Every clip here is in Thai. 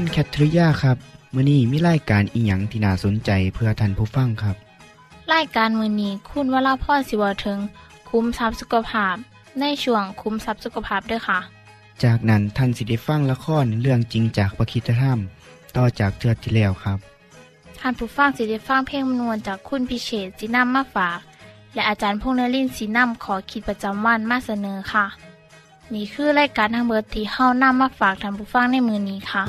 คุณแคทริยาครับมื้อนี้มีรายการอิหยังที่น่าสนใจเพื่อท่านผู้ฟังครับรายการมือนี้คุณวราพรสิวถึง คุ้มทรัพย์สุขภาพ ในช่วงคุ้มทรัพย์สุขภาพด้วยค่ะ จากนั้นท่านสิได้ฟังละครเรื่องจริงจากประคีตธรรม ต่อจากเทือกที่แล้วครับท่านผู้ฟังสิได้ฟังเพลงมนวนจากคุณพิเชษจีนัมมาฝาก และอาจารย์พงษ์นรินทร์สีนัมขอขีดประจำวันมาเสนอค่ะ นี่คือรายการทางเบอร์ที่เฮานํมาฝากท่านผู้ฟังในมือนี้ค่ะ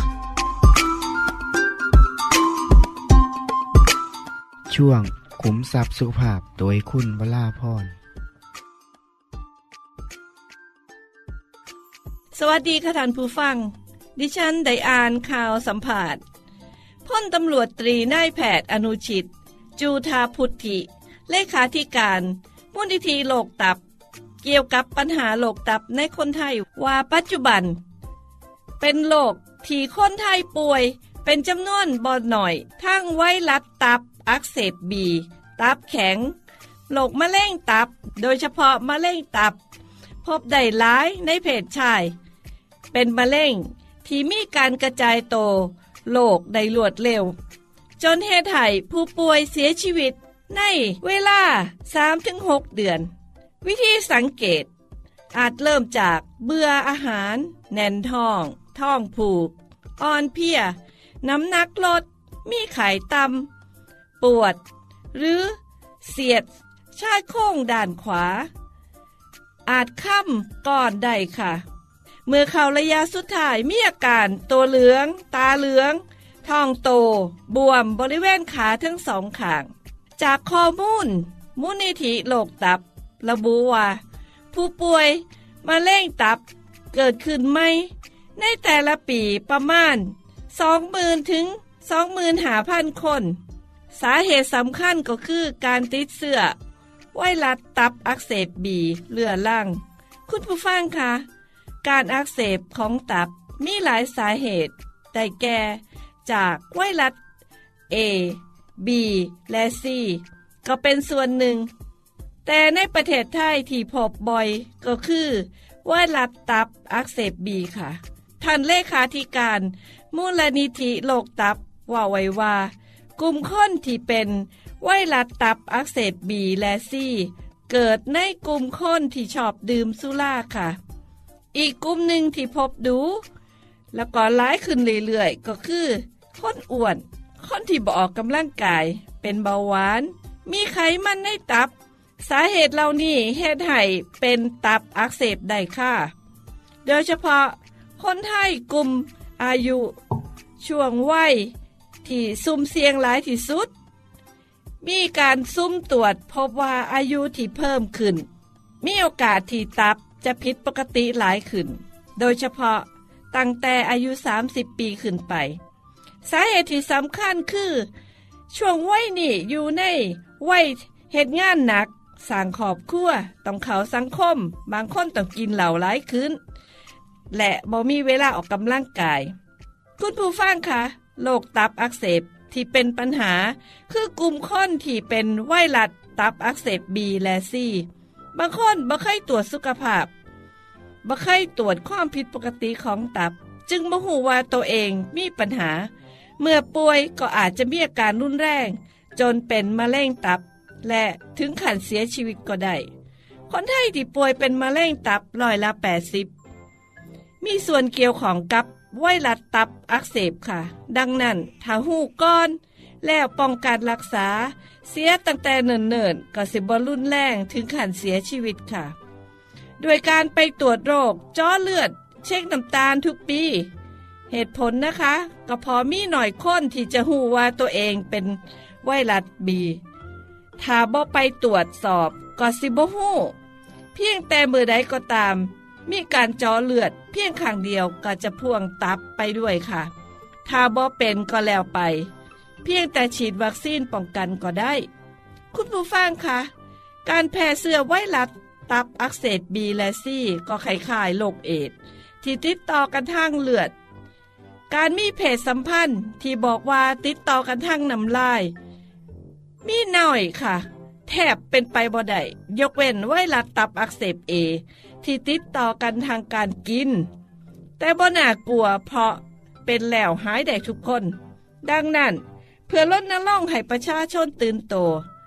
ช่วงขุมทรัพย์สุขภาพโดยคุณวราพรสวัสดีค่ะท่านผู้ฟัง ดิฉันได้อ่านข่าวสัมภาษณ์พ้นตำรวจตรีนายแพทย์อนุชิต จูทาพุทธิ เลขาธิการมูลนิธิโลกตับ เกี่ยวกับปัญหาโลกตับในคนไทยว่าปัจจุบัน เป็นโรคที่คนไทยป่วยเป็นจำนวนบ่หน่อยทั้งไวรัสตับ อักเสบบี ตับแข็งโรคมะเร็งตับ โดยเฉพาะมะเร็งตับ พบได้หลายในเพศชาย เป็นมะเร็งที่มีการกระจายโตโรคได้รวดเร็ว จนเหตุให้ผู้ป่วยเสียชีวิตในเวลา 3-6 เดือน วิธีสังเกต อาจเริ่มจากเบื่ออาหาร แน่นท้อง ท้องผูก อ่อนเพลีย น้ำหนักลด มีไข่ต่ำ ปวด หรือเสียด ชายโครงด้านขวา อาจค่ำก่อนได้ค่ะ เมื่อเข้าระยะสุดท้ายมีอาการตัวเหลือง ตาเหลืองท้องโต บวมบริเวณขาทั้งสองข้าง จากข้อมูล มูลนิธิโรคตับ ระบุว่า ผู้ป่วยมะเร็งตับเกิดขึ้นไหม ในแต่ละปีประมาณ 20,000 ถึง 25,000 คน สาเหตุสำคัญก็คือการติดเสื้อไวรัสตับอักเสบบีเลือล่างคุณผู้ฟังคะการอักเสบของตับมีหลายสาเหตุ แต่แก่จากไวรัส A B และ C ก็เป็นส่วนหนึ่ง แต่ในประเทศไทยที่พบบ่อยก็คือไวรัสตับอักเสบบีค่ะท่านเลขาธิการ มูลนิธิโรคตับว่าไว้ว่า กลุ่มคนที่เป็นไวรัสตับอักเสบบีและซีเกิดในกลุ่มคนที่ชอบดื่มสุราค่ะ อีกกลุ่มหนึ่งที่พบดู แล้วก็ร้ายขึ้นเรื่อยๆก็คือคนอ้วนคนที่บออกกำลังกาย เป็นเบาหวาน มีไขมันในตับ สาเหตุเหล่านี้เหตุให้เป็นตับอักเสบได้ค่ะ โดยเฉพาะคนไทยกลุ่มอายุ ช่วงวัย ที่ซุ่มเสี่ยงหลายที่สุด มีการซุ่มตรวจพบว่าอายุที่เพิ่มขึ้น มีโอกาสที่ตับจะผิดปกติหลายขึ้น โดยเฉพาะตั้งแต่อายุ 30 ปีขึ้นไป สาเหตุที่สำคัญคือ ช่วงวัยนี้อยู่ในวัยเหตุงานหนักสร้างครอบครัวต้องเขาสังคม บางคนต้องกินเหล่าหลายขึ้น และบ่มีเวลาออกกำลังกาย คุณผู้ฟังคะ โรคตับอักเสบที่เป็นปัญหา คือกลุ่มคนที่เป็นไวรัสตับอักเสบบีและซีบางคนบ่เคยตรวจสุขภาพบ่เคยตรวจความผิดปกติของตับ จึงบ่ฮู้ว่าตัวเองมีปัญหา เมื่อป่วยก็อาจจะมีอาการรุนแรง จนเป็นมะเร็งตับ และถึงขั้นเสียชีวิตก็ได้ คนไทยที่ป่วยเป็นมะเร็งตับร้อยละ80 มีส่วนเกี่ยวของกับ ไวรัสตับอักเสบค่ะ ดังนั้นถ้าหูก้อน แล้วป้องกันรักษา เสียตั้งแต่เนิ่นๆก็สิบรุนแรงถึงขันเสียชีวิตค่ะ โดยการไปตรวจโรคจ้อเลือด เช็คน้ำตาลทุกปี เหตุผลนะคะ ก็พอมีหน่อยคนที่จะหูว่าตัวเองเป็นไวรัสบีถ้าบ่ไปตรวจสอบก็สิบ่หูเพียงแต่มือใดก็ตาม มีการจาะเลือดเพียงข้างเดียวก็จะพ่วงตับไปด้วยค่ะ ถ้าบ่เป็นก็แล้วไป เพียงแต่ฉีดวัคซีนป้องกันก็ได้ คุณผู้ฟังคะการแพร่เสื้อไวรัสตับอักเสบบีและซีก็คล้ายๆโรคเอดที่ติดต่อกันทางเลือด การมีเพศสัมพันธ์ที่บอกว่าติดต่อกันทางน้ำลาย มีน้อยค่ะ แทบเป็นไปบ่ได้ยกเว้นไวรัสตับอักเสบเอ ที่ติดต่อกันทางการกิน แต่บ่น่ากลัวเพราะเป็นแล้วหายได้ทุกคน ดังนั้น เพื่อลดน้ำล่องให้ประชาชนตื่นโต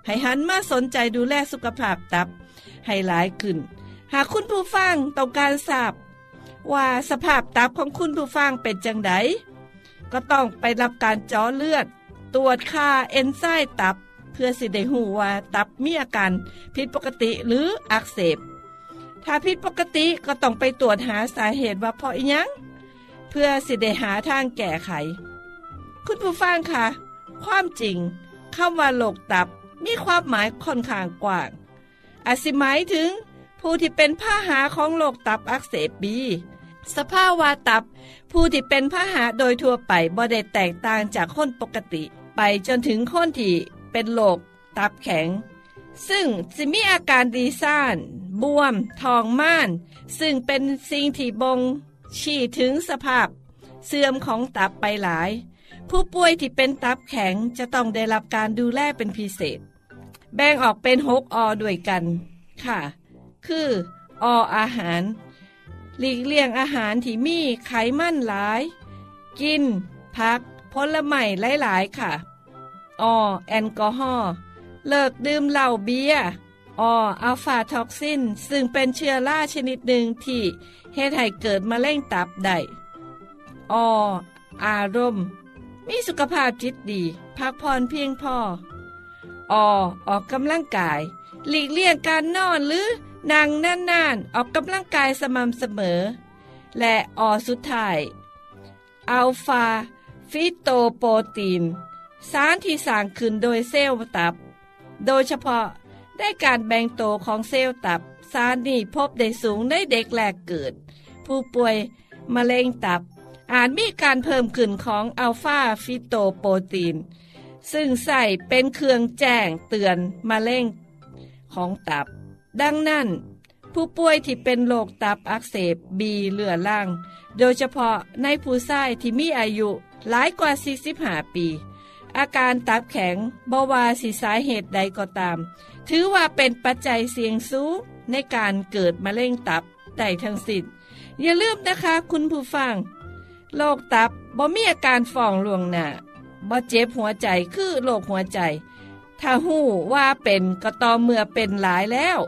ให้หันมาสนใจดูแลสุขภาพตับ ให้หลายขึ้น หากคุณผู้ฟังต้องการทราบว่าสภาพตับของคุณผู้ฟังเป็นจังไดก็ต้องไปรับการจาะเลือด ตรวจค่าเอนไซม์ตับ เพื่อสิได้หูว่าตับมีอาการผิดปกติหรืออักเสบ ถ้าผิดปกติก็ต้องไปตรวจหาสาเหตุว่าเพราะอิหยังเพื่อสิได้หาทางแก้ไข คุณผู้ฟังคะความจริงคำว่าโรคตับมีความหมายค่อนข้างกว้างอาจสิหมายถึง ผู้ที่เป็นพาหาของโรคตับอักเสบบีสภาวะตับ ผู้ที่เป็นพาหะโดยทั่วไปบ่ได้แตกต่างจากคนปกติ ไปจนถึงคนที่เป็นโรคตับแข็ง ซึ่งจะมีอาการดีซ่าน บวม ทองม่าน ซึ่งเป็นสิ่งที่บง ชี้ถึงสภาพ เสื่อมของตับไปหลาย ผู้ป่วยที่เป็นตับแข็งจะต้องได้รับการดูแลเป็นพิเศษ แบ่งออกเป็นหกอด้วยกัน ค่ะ คือออาหาร หลีกเลี่ยงอาหารที่มีไขมันหลาย กิน พักผลไม้หลาย ๆ ค่ะอแอลกอฮอล์เลิกดื่มเหล้าเบียร์ อะฟลาท็อกซิน ซึ่งเป็นเชื้อราชนิดหนึ่งที่เฮ็ดให้เกิดมะเร็งตับได้ออารมณ์ มีสุขภาพจิตดี พักผ่อนเพียงพออออกกำลังกาย หลีกเลี่ยงการนอนหรือนั่งนานๆ ออกกำลังกายสม่ำเสมอ และออสุดท้ายalpha-fetoprotein สารที่สร้างขึ้นโดยเซลล์ตับ โดยเฉพาะ ได้การแบ่งโตของเซลล์ตับสารนี้พบได้สูงในเด็กแรกเกิด ผู้ป่วยมะเร็งตับ อาจมีการเพิ่มขึ้นของ alpha-fetoprotein ซึ่งใช้เป็นเครื่องแจ้งเตือนมะเร็งของตับ ดังนั้น ผู้ป่วยที่เป็นโรคตับอักเสบบีเรื้อรัง โดยเฉพาะในผู้ชายที่มีอายุหลายกว่า 45 ปี อาการตับแข็งบาวาสิสาเหตุใดก็ตาม ถือว่าเป็นปัจจัยเสี่ยงสูงในการเกิดมะเร็งตับได้ทั้งสิ้นอย่าลืมนะคะคุณผู้ฟังโรคตับบ่มีอาการฝ่องลวงหน้าบ่เจ็บหัวใจคือโรคหัวใจ ถ้าหู้ว่าเป็นก็ต่อเมื่อเป็นหลายแล้ว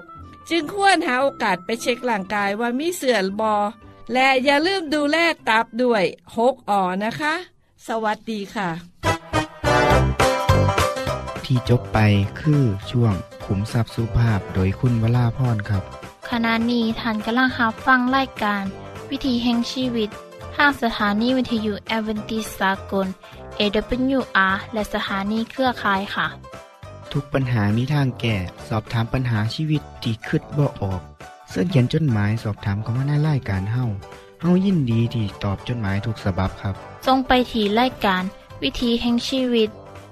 จึงควรหาโอกาสไปเช็คร่างกายว่ามีเสื่อมบอและอย่าลืมดูแลตับด้วยหกอ่อนะคะ สวัสดีค่ะ ที่จบไปคือช่วงขุมทรัพย์สุภาพโดยคุณวราพรครับ ขณะนี้ท่านกำลังรับฟังรายการ วิถีแห่งชีวิตทางสถานีวิทยุแอเวนติสากล AWR และสถานีเครือข่ายค่ะ ทุกปัญหามีทางแก้สอบถามปัญหาชีวิตที่คืดบ่ออกเสื้อเขียนจดหมายสอบถามเขามาในรายการเฮาเฮายินดีที่ตอบจดหมายถูกสาบับครับทรงไปถีรายการ วิถีแห่งชีวิต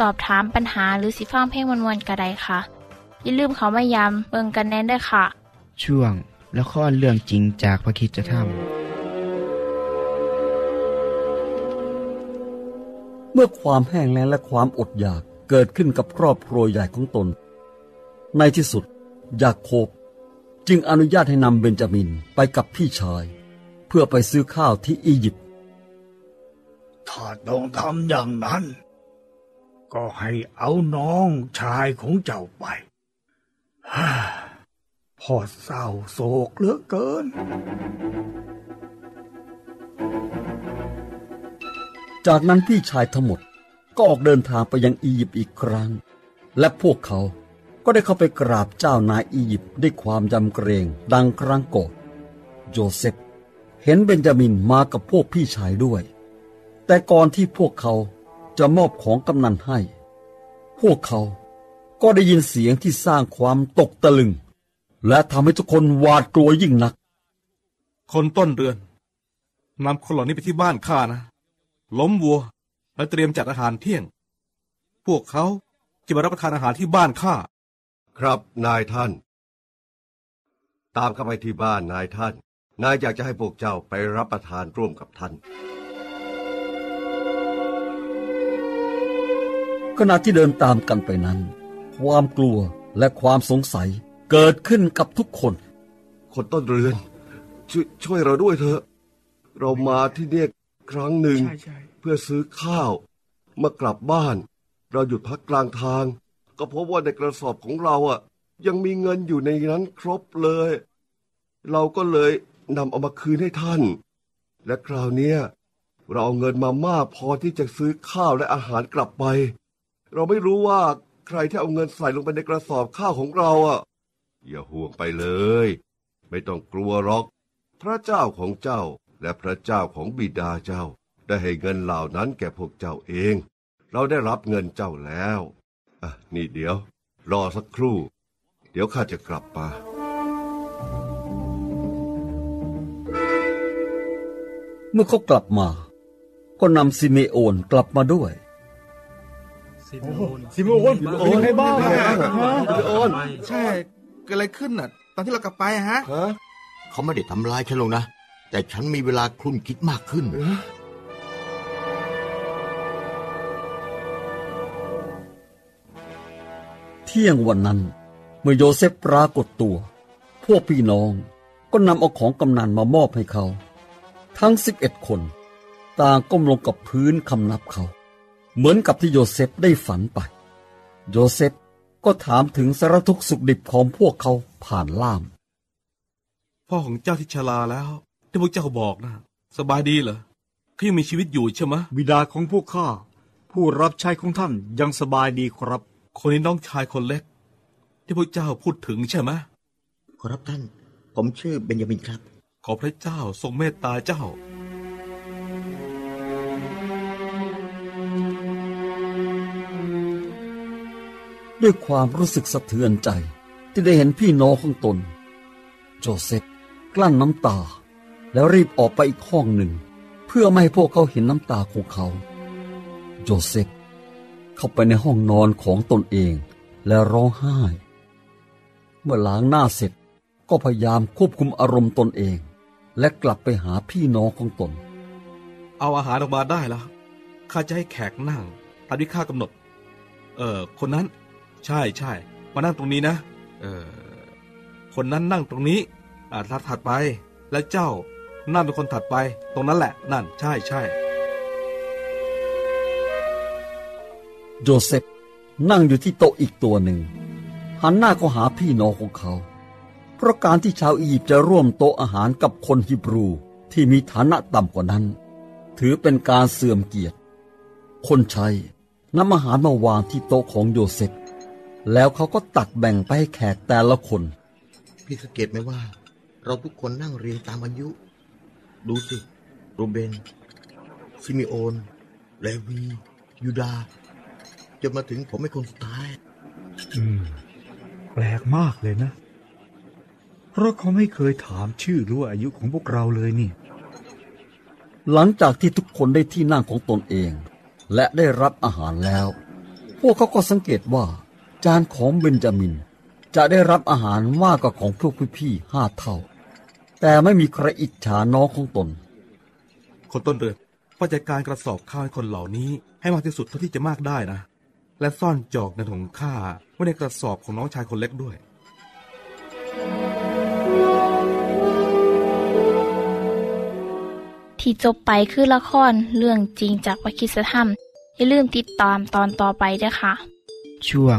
สอบถามปัญหาหรือสิฟ้างเพลงวนๆกระไดค่ะ อย่าลืมเขามาย้ำเบิงกันแน่นด้วยค่ะ ช่วงและข้อเรื่องจริงจากพระคิดจะทำเมื่อความแห้งแล้งและความอดอยากเกิดขึ้นกับครอบครัวใหญ่ของตน ในที่สุดยาโคบจึงอนุญาตให้นำเบนจามินไปกับพี่ชาย เพื่อไปซื้อข้าวที่อียิปต์ถ้าต้องทำอย่างนั้น ก็ให้เอาน้องชายของเจ้าไปฮ่าพ่อเศร้าโศกเหลือเกิน จากนั้นพี่ชายทั้งหมดก็ออกเดินทางไปยังอียิปต์อีกครั้ง และพวกเขาก็ได้เข้าไปกราบเจ้านายอียิปต์ด้วยความยำเกรงดังครั้งก่อนโยเซฟเห็นเบนจามินมากับพวกพี่ชายด้วย แต่ก่อนที่พวกเขา จะมอบของกำนันให้ พวกเขาก็ได้ยินเสียงที่สร้างความตกตะลึง และทำให้ทุกคนหวาดกลัวยิ่งนัก คนต้นเรือนนำคนเหล่านี้ไปที่บ้านข้านะ ล้มวัว และเตรียมจัดอาหารเที่ยง พวกเขาจะมารับประทานอาหารที่บ้านข้า ครับนายท่าน ตามเข้าไปที่บ้านนายท่าน นายอยากจะให้พวกเจ้าไปรับประทานร่วมกับท่าน ขณะที่เดินตามกันไปนั้น ความกลัวและความสงสัยเกิดขึ้นกับทุกคน คนต้นเรือนชวยช่วยเราด้วยเถอะ เรามาที่เนี่ยครั้งหนึ่งใช่ใช่เพื่อซื้อข้าวเมื่อกลับบ้าน เราหยุดพักกลางทาง ก็พบว่าในกระสอบของเราอะ ยังมีเงินอยู่ในนั้นครบเลย เราก็เลยนำเอามาคืนให้ท่าน และคราวเนี้ยเราเอาเงินมามากพอที่จะซื้อข้าวและอาหารกลับไป เราไม่รู้ว่าใครที่เอาเงินใส่ลงไปในกระสอบข้าวของเราอะ อย่าห่วงไปเลย ไม่ต้องกลัวหรอก พระเจ้าของเจ้าและพระเจ้าของบิดาเจ้า ได้ให้เงินเหล่านั้นแก่พวกเจ้าเอง เราได้รับเงินเจ้าแล้วอะนี่เดี๋ยว รอสักครู่ เดี๋ยวข้าจะกลับมาเมื่อเขากลับมา ก็นำซิเมโอนกลับมาด้วย ซิโมโอนเป็นยังไงบ้างอะฮะใช่เกิดอะไรขึ้นน่ะ ตอนที่เรากลับไปอะฮะเขาไม่ได้ทำร้ายฉันหรอกนะ แต่ฉันมีเวลาคลุ่นคิดมากขึ้นเที่ยงวันนั้น เมื่อโยเซฟปรากฏตัว พวกพี่น้องก็นำเอาของกำนันมามอบให้เขา ทั้งสิบเอ็ดคน ต่างก้มลงกับพื้นคำนับเขา เหมือนกับที่โยเซฟได้ฝันไป โยเซฟก็ถามถึงสารทุกข์สุขดิบของพวกเขาผ่านล่าม พ่อของเจ้าที่ชราแล้ว ที่พวกเจ้าบอกนะสบายดีเหรอเขายังมีชีวิตอยู่ใช่ไหมะบิดาของพวกข้าผู้รับใช้ของท่านยังสบายดีครับ คนนี้น้องชายคนเล็ก ที่พวกเจ้าพูดถึงใช่ไหมะขอรับท่าน ผมชื่อเบนยามินครับ ขอพระเจ้าทรงเมตตาเจ้า ด้วยความรู้สึกสะเทือนใจที่ได้เห็นพี่น้องของตน โจเซฟกลั้นน้ำตา แล้วรีบออกไปอีกห้องหนึ่ง เพื่อไม่ให้พวกเขาเห็นน้ำตาของเขา โจเซฟเข้าไปในห้องนอนของตนเองและร้องไห้ เมื่อล้างหน้าเสร็จก็พยายามควบคุมอารมณ์ตนเอง และกลับไปหาพี่น้องของตน เอาอาหารออกมาได้แล้วข้าจะให้แขกนั่งตามที่ข้ากำหนด เออคนนั้น ใช่ใช่มานั่งตรงนี้นะ เออคนนั้นนั่งตรงนี้ อ่าถัดถัดไป และเจ้านั่งเป็นคนถัดไป ตรงนั้นแหละ นั่น ใช่ใช่โยเซฟนั่งอยู่ที่โต๊ะอีกตัวหนึ่งหันหน้าเข้าหาพี่น้องของเขา เพราะการที่ชาวอียิปต์จะร่วมโต๊ะอาหารกับคนฮิบรูที่มีฐานะต่ำกว่านั้น ถือเป็นการเสื่อมเกียรติ คนใช้นำอาหารมาวางที่โต๊ะของโยเซฟ แล้วเขาก็ตักแบ่งไปให้แขกแต่ละคน พี่สังเกตไหมว่า เราทุกคนนั่งเรียงตามอายุ ดูสิโรเบน ซิมิโอน เลวี ยูดาห์จนมาถึงผมเป็นคนสุดท้าย อืม แปลกมากเลยนะ เพราะเขาไม่เคยถามชื่อหรือว่าอายุของพวกเราเลยนี่ หลังจากที่ทุกคนได้ที่นั่งของตนเอง และได้รับอาหารแล้ว พวกเขาก็สังเกตว่า จานของเบนจามิน จะได้รับอาหารมากกว่าของพวกพี่ๆห้าเท่า แต่ไม่มีใครอิจฉาน้องของตน คนต้นเรือนว่าจัดการกระสอบข้าวให้คนเหล่านี้ให้มากที่สุดเท่าที่จะมากได้นะ และซ่อนจอกในถุงข้าไว้ในกระสอบของน้องชายคนเล็กด้วยที่จบไปคือละครเรื่องจริงจากวิคิสธรรม อย่าลืมติดตามตอนต่อไปด้วยค่ะ ช่วง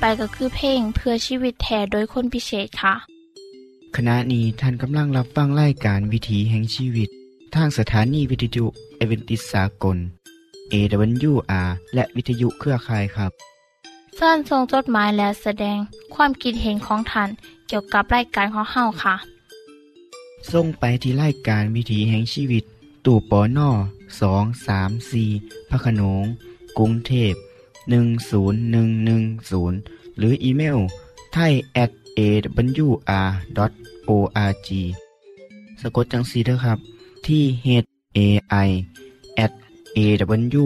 ไปก็คือเพลงเพื่อชีวิตแทนโดยคนพิเศษค่ะ ขณะนี้ท่านกำลังรับฟังรายการวิถีแห่งชีวิต ทางสถานีวิทยุเอเวนติสากล AWR และวิทยุเครือข่ายครับเส้นทรงจดหมายและแสดงความคิดเห็นของท่านเกี่ยวกับรายการของเฮาค่ะส่งไปที่รายการวิถีแห่งชีวิต ตู่ปอน่อสองสามสี่พระโขนงกรุงเทพ หนึ่งศูนย์หนึ่งหนึ่งศูนย์หรืออีเมลไทย at a w r o r g สะกดจังสีเด้อครับ ที่ h a i at a w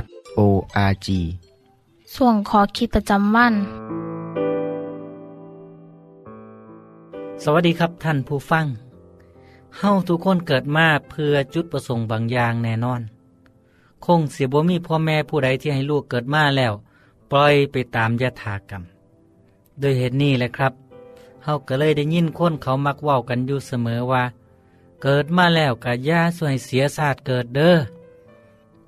r o r g ส่วนขอคิดประจำวัน สวัสดีครับท่านผู้ฟัง เฮาทุกคนเกิดมาเพื่อจุดประสงค์บางอย่างแน่นอน คงเสียบ่มีพ่อแม่ผู้ใดที่ให้ลูกเกิดมาแล้ว ปล่อยไปตามยถากรรม โดยเหตุนี้แหละครับเฮาก็เลยได้ยินคนเขามักเว้ากันอยู่เสมอว่า เกิดมาแล้วกะย่าสวยเสียศาสตร์เกิดเด้อ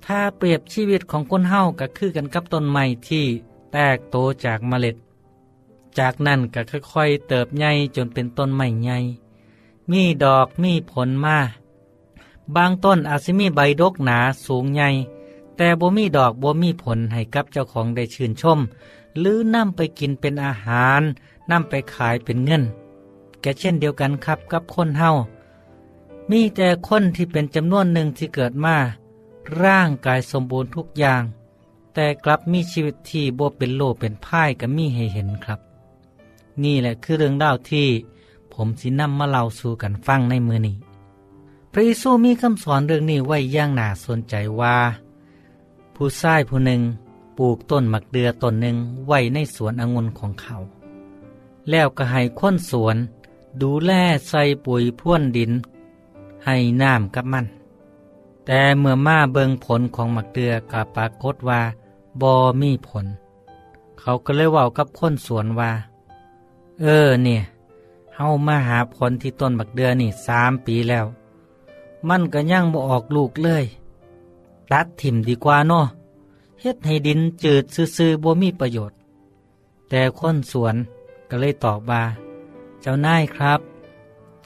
ถ้าเปรียบชีวิตของคนเฮาก็คือกันกับต้นไม้ที่แตกโตจากเมล็ด จากนั้นก็ค่อยๆเติบใหญ่จนเป็นต้นใหม่ใหญ่มีดอกมีผลมา บางต้นอาจสิมีใบดกหนาสูงใหญ่แต่บ่มีดอกบ่มีผลให้กับเจ้าของได้ชื่นชม หรือนำไปกินเป็นอาหารนำไปขายเป็นเงิน แกเช่นเดียวกันครับกับคนเฮามีแต่คนที่เป็นจำนวนหนึ่งที่เกิดมาร่างกายสมบูรณ์ทุกอย่าง แต่กลับมีชีวิตที่บ่เป็นโลเป็นพ่ายก็มีให้เห็นครับ นี่แหละคือเรื่องเล่าที่ผมสินำมาเล่าสู่กันฟังในมือนี้ ระเยซูมีคำสอนเรื่องนี้ไว้อย่างน่าสนใจว่า ผู้ชายผู้หนึ่งปลูกต้นมักเดือต้นหนึ่งไว้ในสวนองุ่นของเขา แล้วก็ให้ค้นสวนดูแลใส่ปุ๋ยพ่วนดิน ให้น้ำกับมัน แต่เมื่อมาเบิงผลของมักเดือกับปรากฏว่าบอมีผล เขาก็เลยเว่ากับค้นสวนว่า เออเนี่ยเฮามาหาผลที่ต้นบักเดือนี่สามปีแล้ว มันก็ยังบ่ออกลูกเลย ตัดถิ่มดีกว่าเนาะเฮ็ดให้ดินจืดซื่อๆบ่มีประโยชน์ แต่คนสวนก็เลยตอบว่าเจ้านายครับ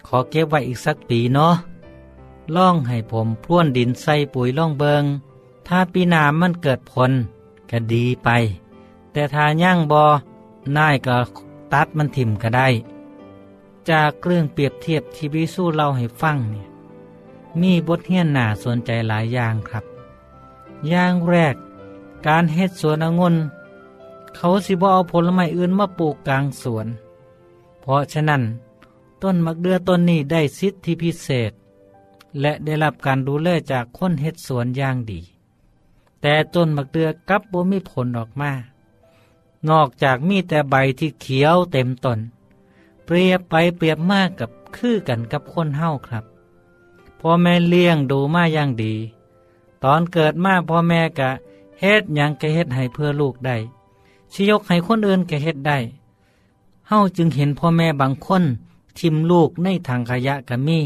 ขอเก็บไว้อีกสักปีเนาะล่องให้ผมพรวนดินใส่ปุ๋ยล่องเบิง ถ้าปีหน้ามันเกิดผลก็ดีไป แต่ถ้าย่างบอนายก็ตัดมันถิ่มก็ได้ จากเรื่องเปรียบเทียบที่วิสู้เล่าให้ฟังเนี่ย มีบทเรียนน่าสนใจหลายอย่างครับ อย่างแรก การเฮ็ดสวนองุ่นเขาสิบ่เอาผลไม้อื่นมาปลูกกลางสวน เพราะฉะนั้น ต้นมะเดื่อต้นนี้ได้สิทธิพิเศษ และได้รับการดูแลจากคนเฮ็ดสวนอย่างดี แต่ต้นมะเดื่อกับบ่มีผลออกมา นอกจากมีแต่ใบที่เขียวเต็มต้น เปรียบไปเปรียบมากกับคือกันกับคนเฮ้าครับ พ่อแม่เลี้ยงดูมาอย่างดี ตอนเกิดมาพ่อแม่กะเฮ็ดยังกะเฮ็ดให้เพื่อลูกได้ชิยกให้คนอื่นกะเฮ็ดได้เฮาจึงเห็นพ่อแม่บางคนทิมลูกในถังขยะกะมี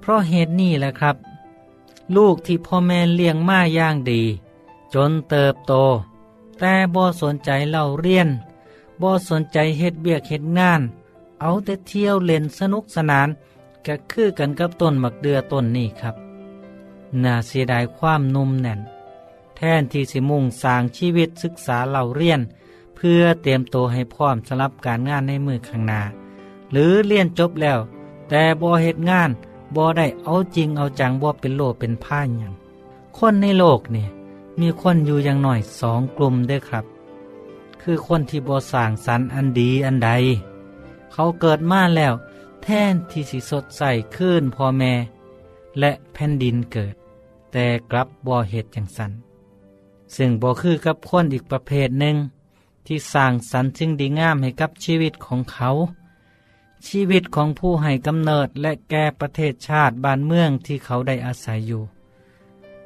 เพราะเหตุนี้แหละครับ ลูกที่พ่อแม่เลี้ยงมาอย่างดี จนเติบโต แต่บ่สนใจเล่าเรียนบ่สนใจเฮ็ดเบียกเฮ็ดงาน เอาแต่เที่ยวเล่นสนุกสนาน ก็คือกันกับต้นมักเดือต้นนี้ครับน่าเสียดายความนุ่มแน่น แทนที่สิมุ่งสร้างชีวิตศึกษาเล่าเรียน เพื่อเตรียมตัวให้พร้อมสำหรับการงานในมือข้างหน้า หรือเรียนจบแล้ว แต่บ่เหตุงานบ่ได้เอาจริงเอาจังบ่เป็นโลเป็นพ่าอย่างคนในโลกเนี่ยมีคนอยู่อย่างหน่อยสองกลุ่มด้อครับ คือคนที่บ่สร้างสรรค์อันดีอันใด เขาเกิดมาแล้ว แทนที่สิสดใสขึ้นพ่อแม่ และแผ่นดินเกิด แต่กลับบ่เหตุอย่างสันซึ่งบ่คือกับคนอีกประเภทหนึ่ง ที่สร้างสรรค์สิ่งดีงามให้กับชีวิตของเขา ชีวิตของผู้ให้กำเนิดและแก่ประเทศชาติบ้านเมืองที่เขาได้อาศัยอยู่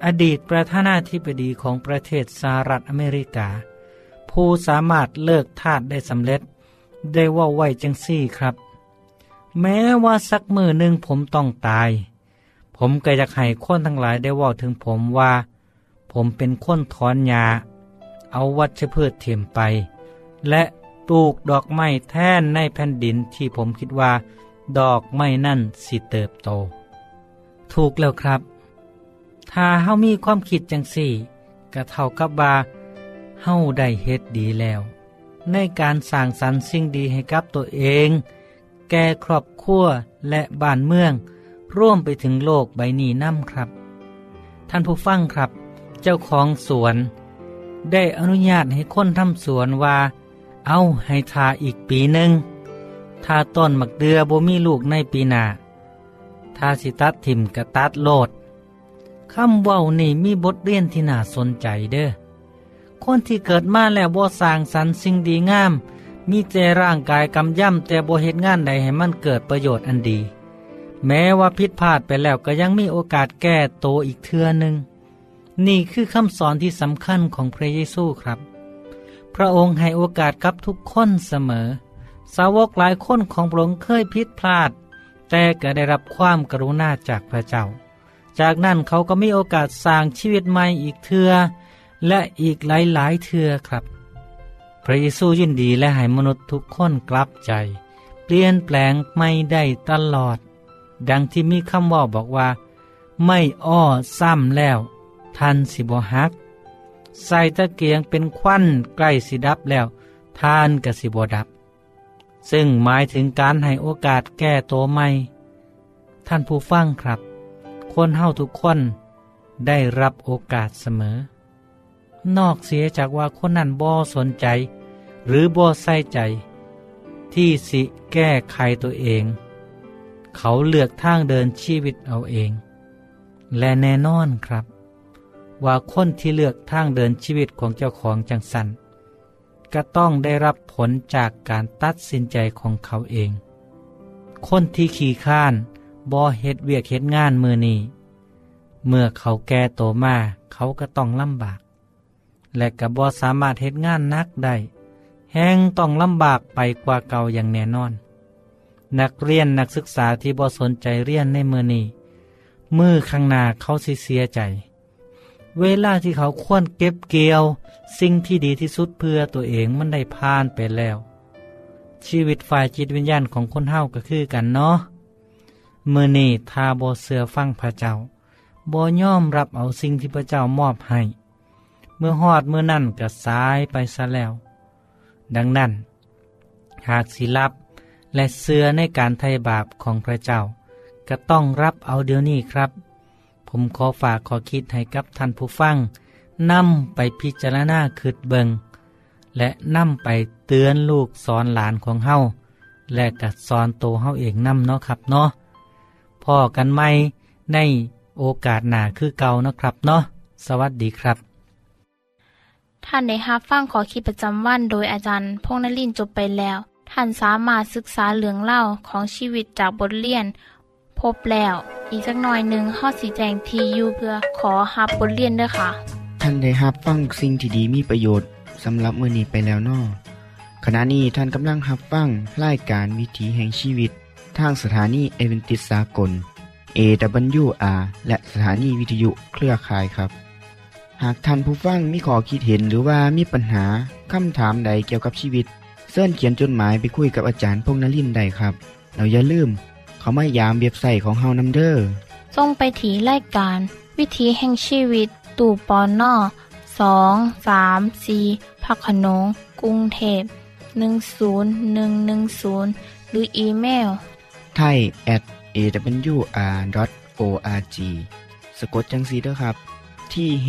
อดีตประธานาธิบดีของประเทศสหรัฐอเมริกา ผู้สามารถเลิกทาสได้สำเร็จ ได้ว่าไว้จังซี่ครับ แม้ว่าสักมือหนึ่งผมต้องตาย ผมก็อยากให้คนทั้งหลายได้ว่าถึงผมว่า ผมเป็นคนถอนหญ้าเอาวัชพืชเถียมไป และปลูกดอกไม้แท่นในแผ่นดินที่ผมคิดว่า ดอกไม้นั่นสิเติบโต ถูกแล้วครับ ถ้าเฮามีความคิดจังสี่ก็เท่ากับว่าเฮาได้เฮ็ดดีแล้ว ในการสร้างสรรค์สิ่งดีให้กับตัวเอง แก่ครอบครัวและบ้านเมือง ร่วมไปถึงโลกใบนี้น้ำครับ ท่านผู้ฟังครับ เจ้าของสวน ได้อนุญาตให้คนทำสวนว่า เอาให้ทาอีกปีหนึ่งถ้าต้นมักเดือบ่มีลูกในปีหนาถ้าสิตัดถิ่มกระตัดโลดคำเว้านี่มีบทเรียนที่น่าสนใจเด้อคนที่เกิดมาแล้วบ่สร้างสรรค์สิ่งดีงาม มีแต่ร่างกายกำย่ำแต่บ่เหตุงานใดให้มันเกิดประโยชน์อันดี แม้ว่าผิดพลาดไปแล้วก็ยังมีโอกาสแก้โตอีกเทื่อหนึ่งนี่คือคำสอนที่สำคัญของพระเยซูครับ พระองค์ให้โอกาสกับทุกคนเสมอ สาวกหลายคนของพระองค์เคยผิดพลาด แต่ก็ได้รับความกรุณาจากพระเจ้า จากนั้นเขาก็มีโอกาสสร้างชีวิตใหม่อีกเทือ และอีกหลายๆเทือครับ ระเยซูยินดีและให้มนุษย์ทุกคนกลับใจ เปลี่ยนแปลงไม่ได้ตลอด ดังที่มีคำว่าบอกว่า ไม่อ้อซ้ำแล้ว ทันสิบหัก ใส่ตะเกียงเป็นควันใกล้สิดับแล้ว ทานกับสิบดับ ซึ่งหมายถึงการให้โอกาสแก้ตัวใหม่ ท่านผู้ฟังครับ คนเฮาทุกคนได้รับโอกาสเสมอ นอกเสียจากว่าคนนั้นบ่สนใจ หรือบ่ใส่ใจ ที่สิแก้ไขตัวเอง เขาเลือกทางเดินชีวิตเอาเอง และแน่นอนครับ ว่าคนที่เลือกทางเดินชีวิตของเจ้าของจังสันก็ต้องได้รับผลจากการตัดสินใจของเขาเอง คนที่ขี่ข้านบ่เฮ็ดเวียกเฮ็ดงานมือนี้เมื่อเขาแก่โตมาเขาก็ต้องลำบาก และก็บ่สามารถเฮ็ดงานนักได้ แห้งต้องลำบากไปกว่าเก่าอย่างแน่นอน นักเรียนนักศึกษาที่บ่สนใจเรียนในมือนี้มือข้างหน้าเขาสิเสียใจ เวลาที่เขาควรเก็บเกี่ยว สิ่งที่ดีที่สุดเพื่อตัวเองมันได้ผ่านไปแล้ว ชีวิตฝ่ายจิตวิญญาณของคนเฮาก็คือกันเนาะมือนี้ทาบอเสือฟังพระเจ้าบ่ยอมรับเอาสิ่งที่พระเจ้ามอบให้ เมื่อหอดเมื่อนั่นก็สายไปซะแล้ว ดังนั้น หากสิรับและเสือในการไถ่บาปของพระเจ้า ก็ต้องรับเอาเดี๋ยวนี้ครับ ผมขอฝากขอคิดให้กับท่านผู้ฟังนำไปพิจารณาคืดเบิง และนำไปเตือนลูกสอนหลานของเฮาและกัดสอนโตเฮาเองนำเนาะครับเนาะพ่อกันไหมในโอกาสหนาคือเก่านะครับเนาะสวัสดีครับ ท่านได้รับฟังขอคิดประจำวันโดยอาจารย์พงษ์นลินจบไปแล้ว ท่านสามารถศึกษาเรื่องเล่าของชีวิตจากบทเรียน พบแล้ว อีกสักหน่อยหนึ่งข้อสีแจงทียูเพื่อขอฮับบทเรียนด้วยค่ะ ท่านได้รับฟังสิ่งที่ดีมีประโยชน์สำหรับมือนี้ไปแล้วนาะขณะนี้ท่านกำลังรับฟังรายการวิถีแห่งชีวิต ทางสถานีเอเวนติสากล AWR และสถานีวิทยุเครือข่ายครับ หากท่านผู้ฟังมีข้อคิดเห็นหรือว่ามีปัญหาคำถามใดเกี่ยวกับชีวิตเสินเขียนจดหมายไปคุยกับอาจารย์พงษ์นรินทร์ได้ครับ เราอย่าลืม เขามายามเบียบใส่ของเฮานัมเดอร์ส่งไปถีรายการ วิถีแห่งชีวิต ตู่ปอนนอสองสามสีพักขนงกรุงเทพ10110 หรืออีเมลไทย at awr.org สะกดจังสีด้วยครับ ที่ h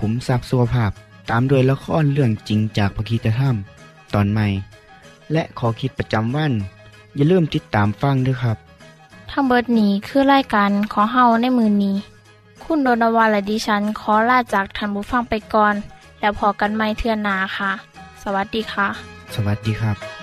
ขุมทรัพย์สุขภาพ ตามโดยละครเรื่องจริงจากพระคีตธรรม ตอนใหม่ และขอคิดประจำวัน อย่าลืมติดตามฟังด้วยครับ ทั้งเบิดนี้คือรายการของเฮาในมือนี้ คุณโดนวาและดิฉัน ขอลาจากทันบุฟังไปก่อน แล้วพอกันไม่เทื่อนหนาค่ะ สวัสดีค่ะ สวัสดีครับ